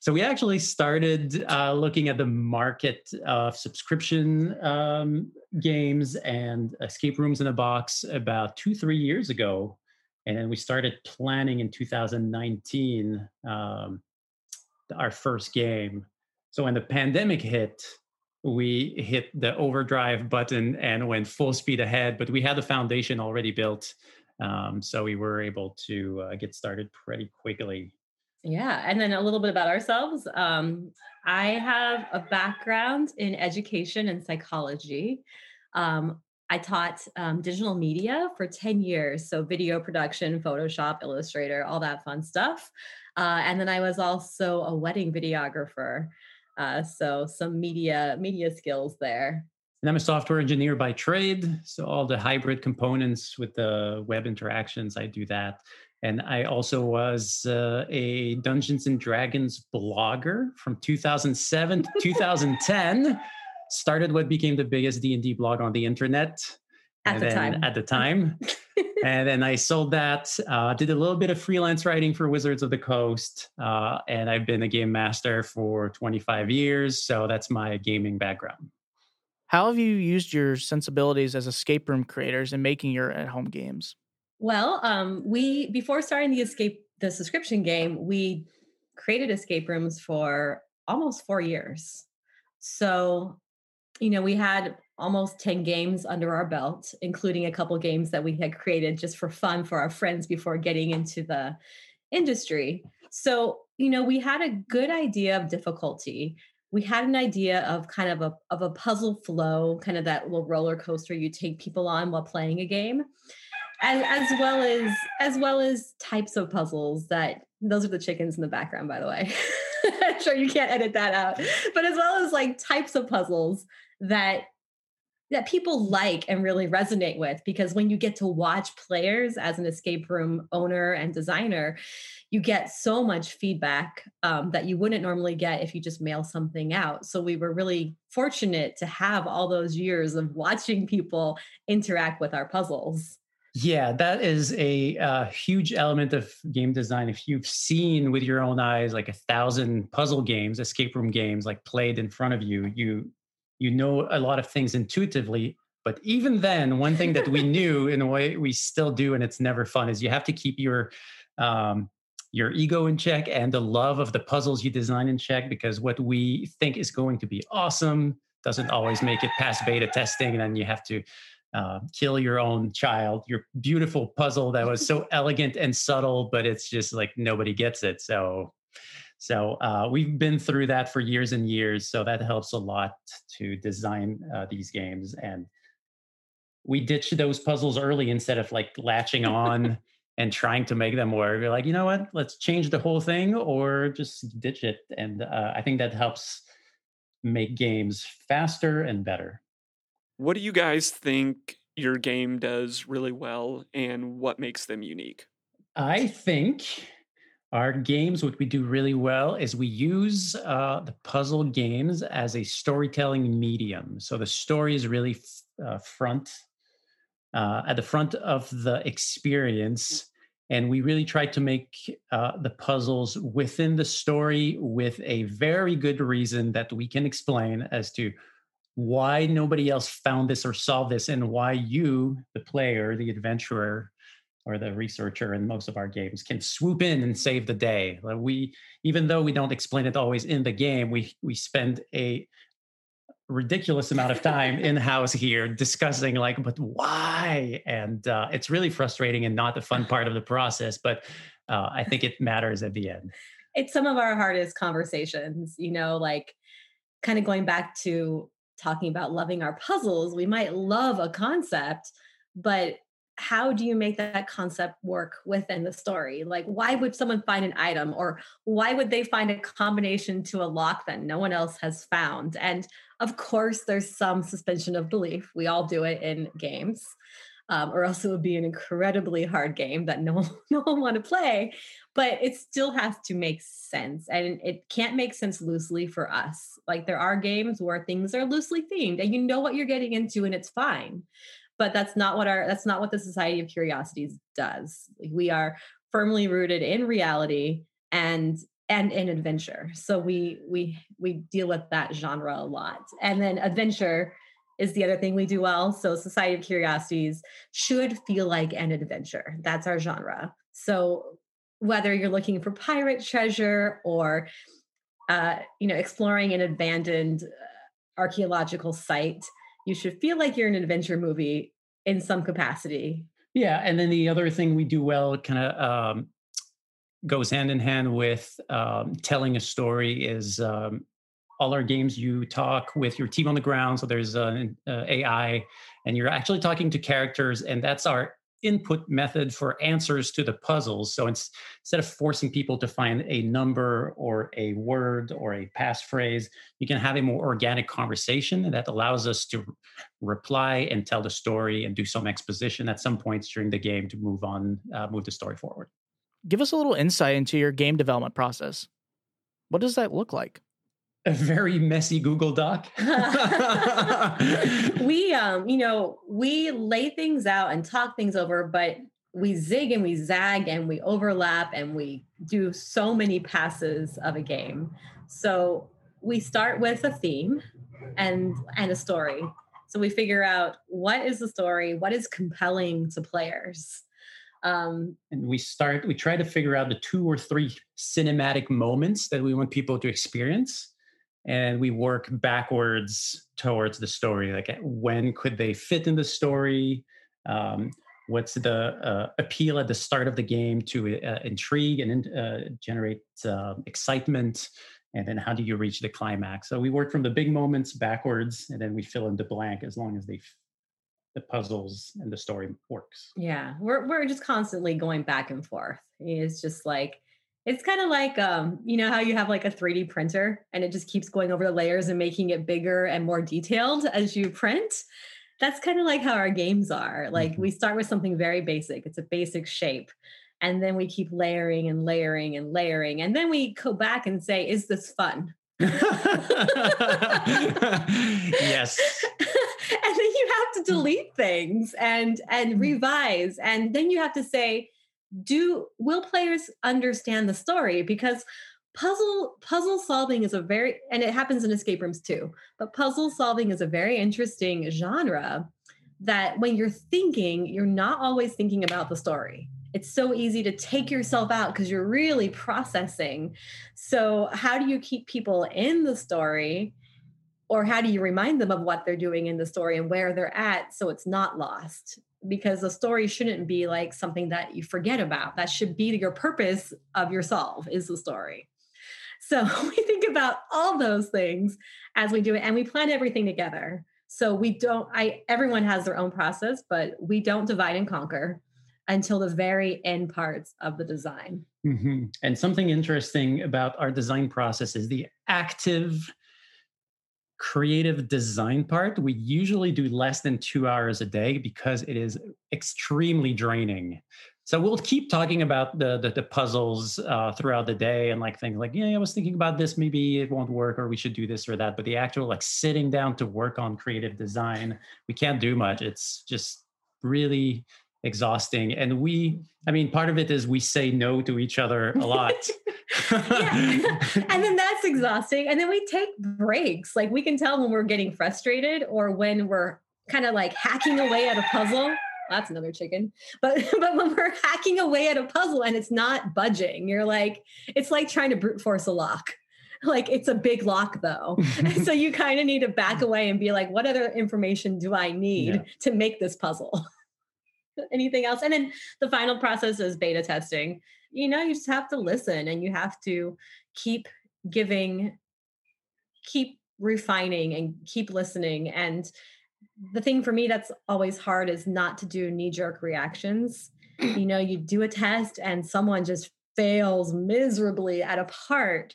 So we actually started uh, looking at the market of subscription um, games and escape rooms in a box about two three years ago, and then we started planning in 2019 um, our first game. So when the pandemic hit, we hit the overdrive button and went full speed ahead, but we had the foundation already built. Um, so we were able to uh, get started pretty quickly. Yeah. And then a little bit about ourselves. Um, I have a background in education and psychology. Um, I taught um, digital media for 10 years. So, video production, Photoshop, Illustrator, all that fun stuff. Uh, and then I was also a wedding videographer. Uh, so some media media skills there. And I'm a software engineer by trade. So all the hybrid components with the web interactions, I do that. And I also was uh, a Dungeons and Dragons blogger from 2007 to 2010. Started what became the biggest D&D blog on the internet. At the time. At the time. and then I sold that. Uh, did a little bit of freelance writing for Wizards of the Coast, uh, and I've been a game master for 25 years. So that's my gaming background. How have you used your sensibilities as escape room creators in making your at-home games? Well, um, we before starting the escape the subscription game, we created escape rooms for almost four years. So, you know, we had almost 10 games under our belt, including a couple games that we had created just for fun for our friends before getting into the industry. So, you know, we had a good idea of difficulty. We had an idea of kind of a of a puzzle flow, kind of that little roller coaster you take people on while playing a game. As, as well as as well as types of puzzles that those are the chickens in the background by the way i'm sure you can't edit that out mm-hmm. but as well as like types of puzzles that that people like and really resonate with because when you get to watch players as an escape room owner and designer you get so much feedback um, that you wouldn't normally get if you just mail something out so we were really fortunate to have all those years of watching people interact with our puzzles Yeah, that is a uh, huge element of game design. If you've seen with your own eyes like a thousand puzzle games, escape room games, like played in front of you, you you know a lot of things intuitively. But even then, one thing that we knew in a way we still do, and it's never fun, is you have to keep your um, your ego in check and the love of the puzzles you design in check because what we think is going to be awesome doesn't always make it past beta testing and then you have to uh, kill your own child your beautiful puzzle that was so elegant and subtle but it's just like nobody gets it so so uh, we've been through that for years and years so that helps a lot to design uh, these games and we ditch those puzzles early instead of like latching on and trying to make them work. You're like, you know what? Let's change the whole thing or just ditch it. And uh, I think that helps make games faster and better. What do you guys think your game does really well and what makes them unique? I think our games, what we do really well is we use uh, the puzzle games as a storytelling medium. So the story is really uh, front uh, at the front of the experience. And we really try to make uh, the puzzles within the story with a very good reason that we can explain as to why nobody else found this or solved this, and why you, the player, the adventurer, or the researcher in most of our games can swoop in and save the day. Like we, even though we don't explain it always in the game, we we spend a ridiculous amount of time in house here discussing like but why and uh, it's really frustrating and not the fun part of the process but uh, i think it matters at the end it's some of our hardest conversations you know like kind of going back to talking about loving our puzzles we might love a concept but how do you make that concept work within the story? Like, why would someone find an item, or why would they find a combination to a lock that no one else has found? And of course, there's some suspension of belief. We all do it in games, um, or else it would be an incredibly hard game that no one, no one want to play. But it still has to make sense, and it can't make sense loosely for us. Like there are games where things are loosely themed, and you know what you're getting into, and it's fine but that's not what our that's not what the society of curiosities does. We are firmly rooted in reality and and in adventure. So we we we deal with that genre a lot. And then adventure is the other thing we do well. So society of curiosities should feel like an adventure. That's our genre. So whether you're looking for pirate treasure or uh, you know exploring an abandoned uh, archaeological site you should feel like you're in an adventure movie in some capacity. Yeah, and then the other thing we do well kind of um, goes hand in hand with um, telling a story is um, all our games you talk with your team on the ground so there's an uh, ai and you're actually talking to characters and that's our input method for answers to the puzzles. So instead of forcing people to find a number or a word or a passphrase, you can have a more organic conversation that allows us to reply and tell the story and do some exposition at some points during the game to move on, uh, move the story forward. Give us a little insight into your game development process. What does that look like? A very messy Google Doc. we, um, you know, we lay things out and talk things over, but we zig and we zag and we overlap and we do so many passes of a game. So we start with a theme and and a story. So we figure out what is the story, what is compelling to players. Um, and we start, we try to figure out the two or three cinematic moments that we want people to experience and we work backwards towards the story like when could they fit in the story? Um, what's the uh, appeal at the start of the game to uh, intrigue and uh, generate uh, excitement? And then how do you reach the climax? So we work from the big moments backwards and then we fill in the blank as long as they f- the puzzles and the story works. Yeah we're, we're just constantly going back and forth. It's just like it's kind of like um, you know how you have like a 3D printer and it just keeps going over the layers and making it bigger and more detailed as you print. That's kind of like how our games are. Like mm-hmm. we start with something very basic. It's a basic shape. And then we keep layering and layering and layering. And then we go back and say, is this fun? yes. and then you have to delete things and and revise and then you have to say do will players understand the story? Because puzzle puzzle solving is a very and it happens in escape rooms too but puzzle solving is a very interesting genre that when you're thinking you're not always thinking about the story. It's so easy to take yourself out because you're really processing. So how do you keep people in the story? Or how do you remind them of what they're doing in the story and where they're at so it's not lost because the story shouldn't be like something that you forget about. That should be your purpose of yourself is the story. So we think about all those things as we do it and we plan everything together. So we don't i everyone has their own process but we don't divide and conquer until the very end parts of the design. Mm-hmm. and something interesting about our design process is the active creative design part, we usually do less than two hours a day because it is extremely draining. So we'll keep talking about the the, the puzzles uh, throughout the day and like things like, yeah, I was thinking about this, maybe it won't work, or we should do this or that. But the actual like sitting down to work on creative design, we can't do much. It's just really exhausting. And we, I mean, part of it is we say no to each other a lot. yeah. and then that's exhausting. And then we take breaks. Like we can tell when we're getting frustrated or when we're kind of like hacking away at a puzzle. That's another chicken. But but when we're hacking away at a puzzle and it's not budging, you're like, it's like trying to brute force a lock like it's a big lock though so you kind of need to back away and be like what other information do i need yeah. to make this puzzle anything else. And then the final process is beta testing. You know you just have to listen and you have to keep giving keep refining and keep listening. And the thing for me that's always hard is not to do knee jerk reactions. You know you do a test and someone just fails miserably at a part.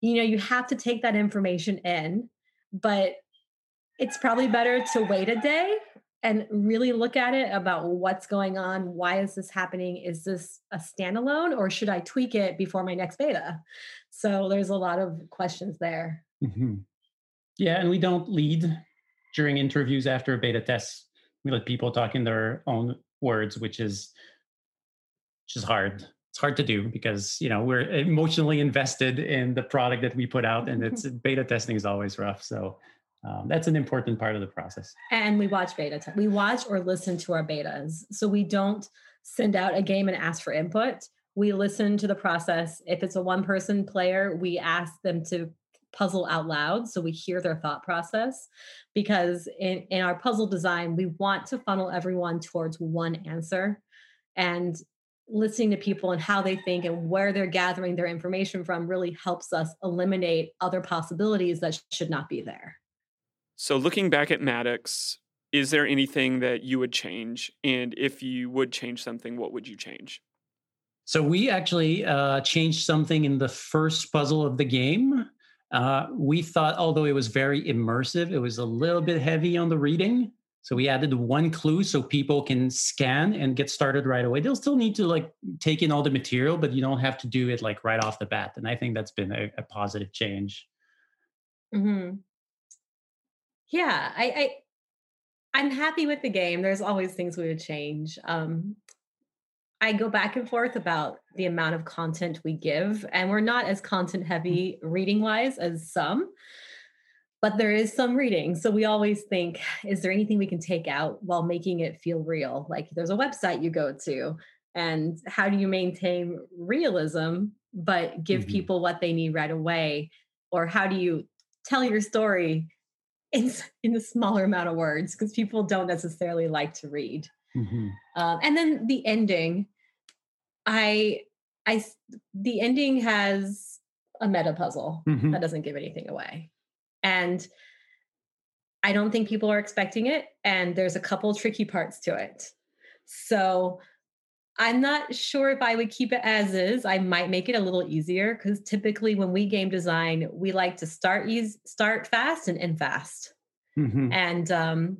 You know you have to take that information in but it's probably better to wait a day and really look at it about what's going on. Why is this happening? Is this a standalone or should I tweak it before my next beta? So there's a lot of questions there. Mm-hmm. Yeah, and we don't lead during interviews after beta tests. We let people talk in their own words, which is which is hard. It's hard to do because you know we're emotionally invested in the product that we put out, and it's beta testing is always rough. So um, that's an important part of the process. And we watch beta. T- we watch or listen to our betas. So we don't send out a game and ask for input. We listen to the process. If it's a one person player, we ask them to puzzle out loud so we hear their thought process because in, in our puzzle design we want to funnel everyone towards one answer and listening to people and how they think and where they're gathering their information from really helps us eliminate other possibilities that should not be there so, looking back at Maddox, is there anything that you would change? And if you would change something, what would you change? So, we actually uh, changed something in the first puzzle of the game. Uh, we thought, although it was very immersive, it was a little bit heavy on the reading. So we added one clue so people can scan and get started right away. They'll still need to like take in all the material, but you don't have to do it like right off the bat. And I think that's been a, a positive change. Mm-hmm yeah, I, I I'm happy with the game. There's always things we would change. Um, I go back and forth about the amount of content we give, and we're not as content mm. heavy reading wise as some, but there is some reading. So we always think, is there anything we can take out while making it feel real? Like there's a website you go to, and how do you maintain realism but give mm-hmm. people what they need right away? Or how do you tell your story in in a smaller amount of words because people don't necessarily like to read. Mm-hmm. Um, and then the ending, I I the ending has a meta puzzle mm-hmm. that doesn't give anything away, and I don't think people are expecting it. And there's a couple tricky parts to it. So I'm not sure if I would keep it as is. I might make it a little easier because typically when we game design, we like to start easy, start fast and end fast. Mm-hmm. And um,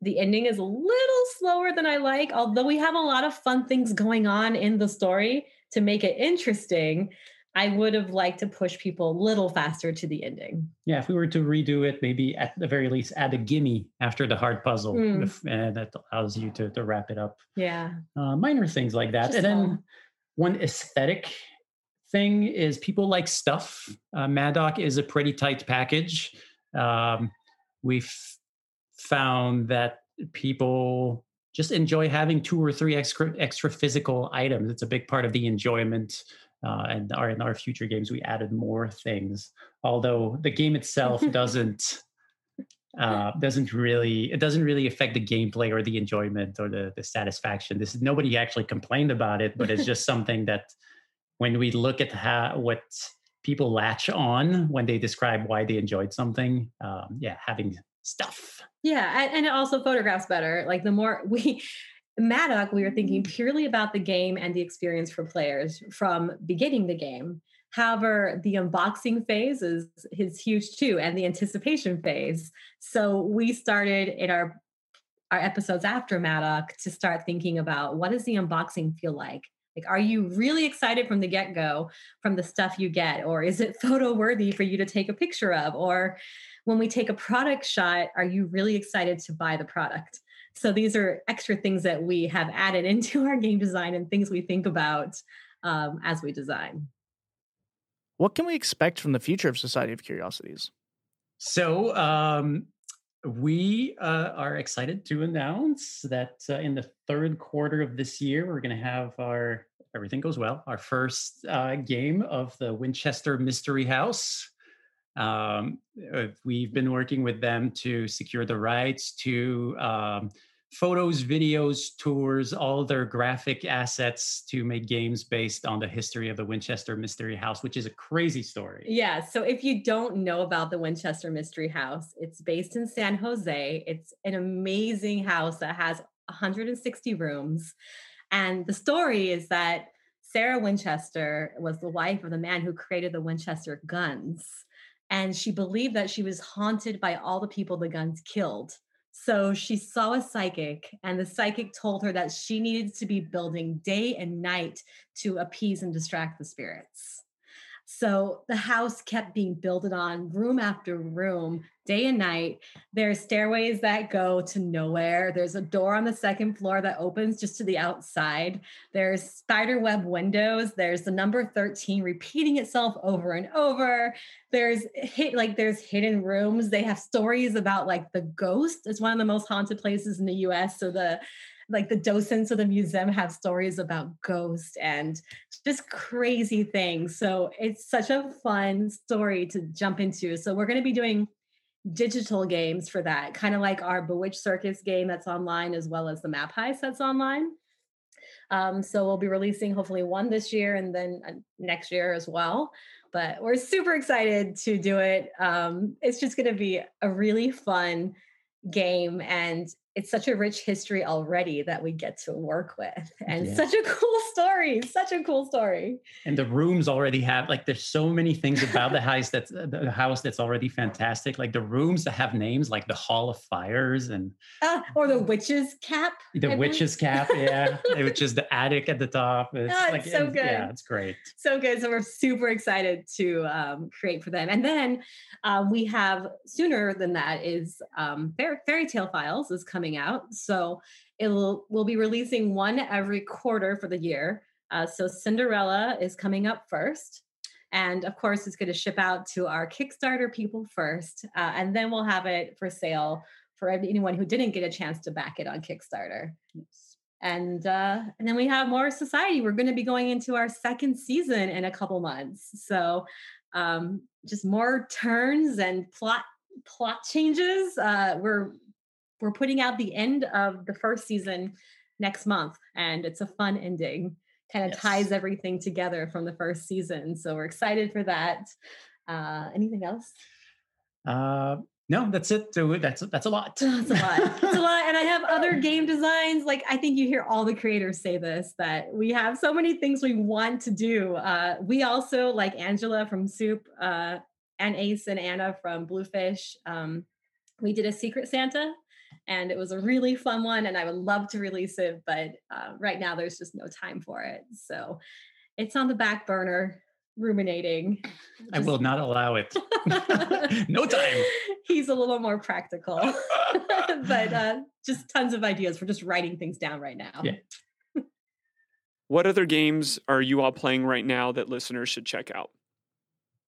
the ending is a little slower than I like, although we have a lot of fun things going on in the story to make it interesting. I would have liked to push people a little faster to the ending. Yeah, if we were to redo it, maybe at the very least add a gimme after the hard puzzle, Mm. if, and that allows you to, to wrap it up. Yeah. Uh, minor things like that. Just and then one aesthetic thing is people like stuff. Uh, Madoc is a pretty tight package. Um, we've found that people just enjoy having two or three extra extra physical items. It's a big part of the enjoyment. Uh, and our, in our future games, we added more things. Although the game itself doesn't uh, doesn't really it doesn't really affect the gameplay or the enjoyment or the the satisfaction. This nobody actually complained about it, but it's just something that when we look at how what people latch on when they describe why they enjoyed something, um, yeah, having stuff. Yeah, and, and it also photographs better. Like the more we Maddock, we were thinking purely about the game and the experience for players from beginning the game. However, the unboxing phase is is huge too, and the anticipation phase. So we started in our our episodes after Maddock to start thinking about what does the unboxing feel like? Like, are you really excited from the get go from the stuff you get, or is it photo worthy for you to take a picture of, or when we take a product shot, are you really excited to buy the product? So these are extra things that we have added into our game design and things we think about um, as we design. What can we expect from the future of Society of Curiosities? So um, we uh, are excited to announce that uh, in the third quarter of this year, we're going to have our everything goes well our first uh, game of the Winchester Mystery House. Um, uh, we've been working with them to secure the rights to um, photos, videos, tours, all their graphic assets to make games based on the history of the Winchester Mystery House, which is a crazy story. Yeah. So if you don't know about the Winchester Mystery House, it's based in San Jose. It's an amazing house that has 160 rooms. And the story is that Sarah Winchester was the wife of the man who created the Winchester guns. And she believed that she was haunted by all the people the guns killed. So she saw a psychic, and the psychic told her that she needed to be building day and night to appease and distract the spirits. So the house kept being built on room after room, day and night. There's stairways that go to nowhere. There's a door on the second floor that opens just to the outside. There's spider web windows. There's the number 13 repeating itself over and over. There's hit like there's hidden rooms. They have stories about like the ghost. It's one of the most haunted places in the US. So the like the docents of the museum have stories about ghosts and just crazy things. So it's such a fun story to jump into. So we're going to be doing digital games for that, kind of like our Bewitched Circus game that's online, as well as the Map Heist that's online. Um, so we'll be releasing hopefully one this year and then uh, next year as well. But we're super excited to do it. Um, it's just going to be a really fun game and it's such a rich history already that we get to work with and Yeah. such a cool story such a cool story and the rooms already have like there's so many things about the house that's uh, the house that's already fantastic like the rooms that have names like the hall of fires and Ah, or the witch's cap the I think. witch's cap yeah which is the attic at the top it's Oh, like it's so and- yeah good. it's great so good so we're super excited to um, create for them and then um, we have sooner than that is um, Fair- fairy tale files is coming out. So it'll we'll be releasing one every quarter for the year. Uh, so cinderella is coming up first. And of course it's going to ship out to our kickstarter people first. Uh, and then we'll have it for sale for anyone who didn't get a chance to back it on kickstarter. And uh, and then we have more society. We're going to be going into our second season in a couple months, so um, just more turns and plot plot changes. Uh, we're we're putting out the end of the first season next month, and it's a fun ending. Kind of Yes. ties everything together from the first season, so we're excited for that. Uh, anything else? uh no that's it that's that's a lot It's a lot. It's a lot. And I have other game designs. Like I think you hear all the creators say this that we have so many things we want to do. Uh, we also, like Angela from Soup uh, and Ace and Anna from Bluefish, um, we did a Secret Santa. And it was a really fun one, and I would love to release it, but uh, right now there's just no time for it. So it's on the back burner. ruminating. I will not allow it. no time. He's a little more practical, but uh, just tons of ideas for just writing things down right now. Yeah. What other games are you all playing right now that listeners should check out?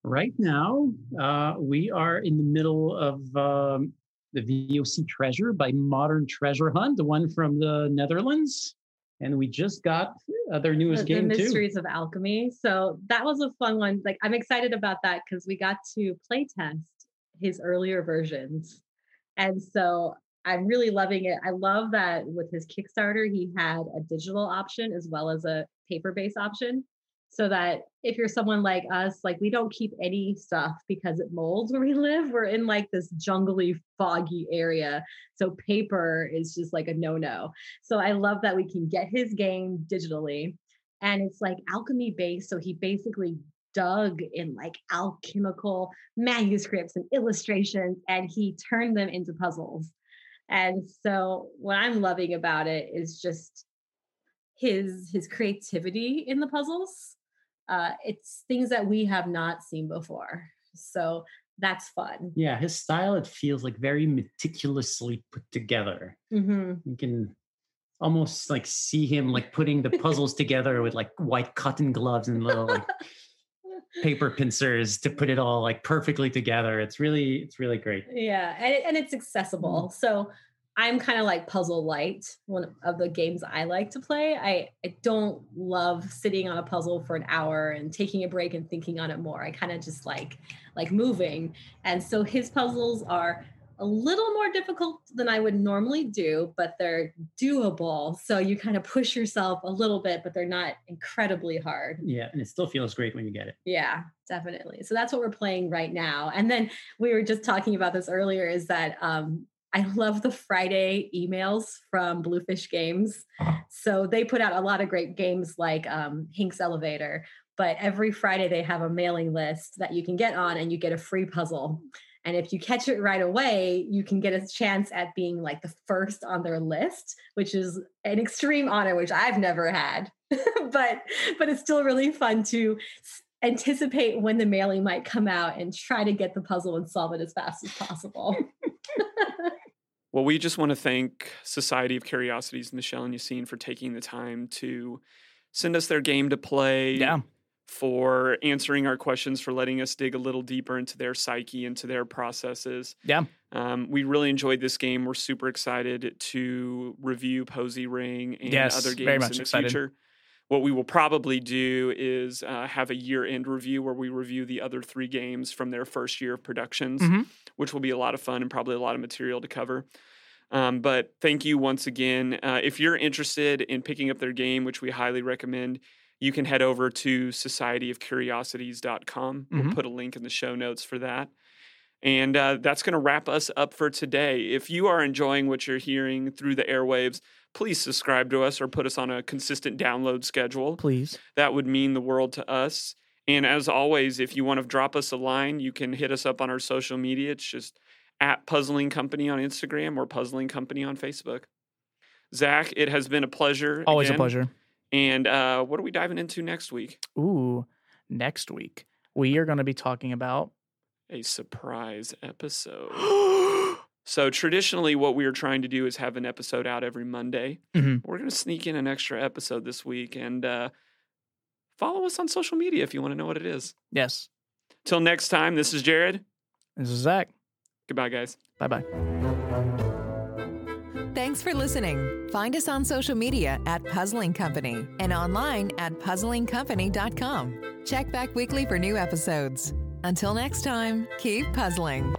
Right now, uh, we are in the middle of um, the VOC Treasure by Modern Treasure Hunt, the one from the Netherlands. And we just got uh, their newest the, game the too. Mysteries of Alchemy. So that was a fun one. Like I'm excited about that because we got to play test his earlier versions. And so I'm really loving it. I love that with his Kickstarter, he had a digital option as well as a paper based option. So that if you're someone like us, like we don't keep any stuff because it molds where we live. We're in like this jungly, foggy area. So paper is just like a no no. So I love that we can get his game digitally. And it's like alchemy based. So he basically dug in like alchemical manuscripts and illustrations and he turned them into puzzles. And so what I'm loving about it is just his his creativity in the puzzles. Uh, it's things that we have not seen before. So that's fun. Yeah, his style, it feels like very meticulously put together. hmm You can almost like see him like putting the puzzles together with like white cotton gloves and little like paper pincers to put it all like perfectly together. It's really, it's really great. Yeah, and, it, and it's accessible. So I'm kind of like puzzle light. One of the games I like to play. I I don't love sitting on a puzzle for an hour and taking a break and thinking on it more. I kind of just like like moving. And so his puzzles are a little more difficult than I would normally do, but they're doable. So you kind of push yourself a little bit, but they're not incredibly hard. Yeah, and it still feels great when you get it. Yeah, definitely. So that's what we're playing right now. And then we were just talking about this earlier is that um, I love the Friday emails from Bluefish Games. So they put out a lot of great games like um, Hink's Elevator, but every Friday they have a mailing list that you can get on and you get a free puzzle. And if you catch it right away, you can get a chance at being like the first on their list, which is an extreme honor, which I've never had. but but it's still really fun to anticipate when the mailing might come out and try to get the puzzle and solve it as fast as possible. Well, we just want to thank Society of Curiosities, Michelle and Yassine, for taking the time to send us their game to play. Yeah. For answering our questions, for letting us dig a little deeper into their psyche, into their processes. Yeah. Um, we really enjoyed this game. We're super excited to review Posy Ring and Yes, other games in the excited. future. What we will probably do is uh, have a year end review where we review the other three games from their first year of productions, Mhm. Which will be a lot of fun and probably a lot of material to cover. Um, but thank you once again. Uh, if you're interested in picking up their game, which we highly recommend, you can head over to societyofcuriosities.com. We'll Mhm. put a link in the show notes for that. And uh, that's going to wrap us up for today. If you are enjoying what you're hearing through the airwaves, please subscribe to us or put us on a consistent download schedule. Please. That would mean the world to us. And as always, if you want to drop us a line, you can hit us up on our social media. It's just at Puzzling Company on Instagram or Puzzling Company on Facebook. Zach, it has been a pleasure. Always again. a pleasure. And uh, what are we diving into next week? Ooh, next week we are going to be talking about. A surprise episode. So traditionally, what we are trying to do is have an episode out every Monday. Mhm. We're going to sneak in an extra episode this week and uh, follow us on social media if you want to know what it is. yes, Till next time, this is Jared. this is Zach. Goodbye, guys. Bye bye. Thanks for listening. Find us on social media at Puzzling Company and online at puzzlingcompany.com. Check back weekly for new episodes. Until next time, keep puzzling.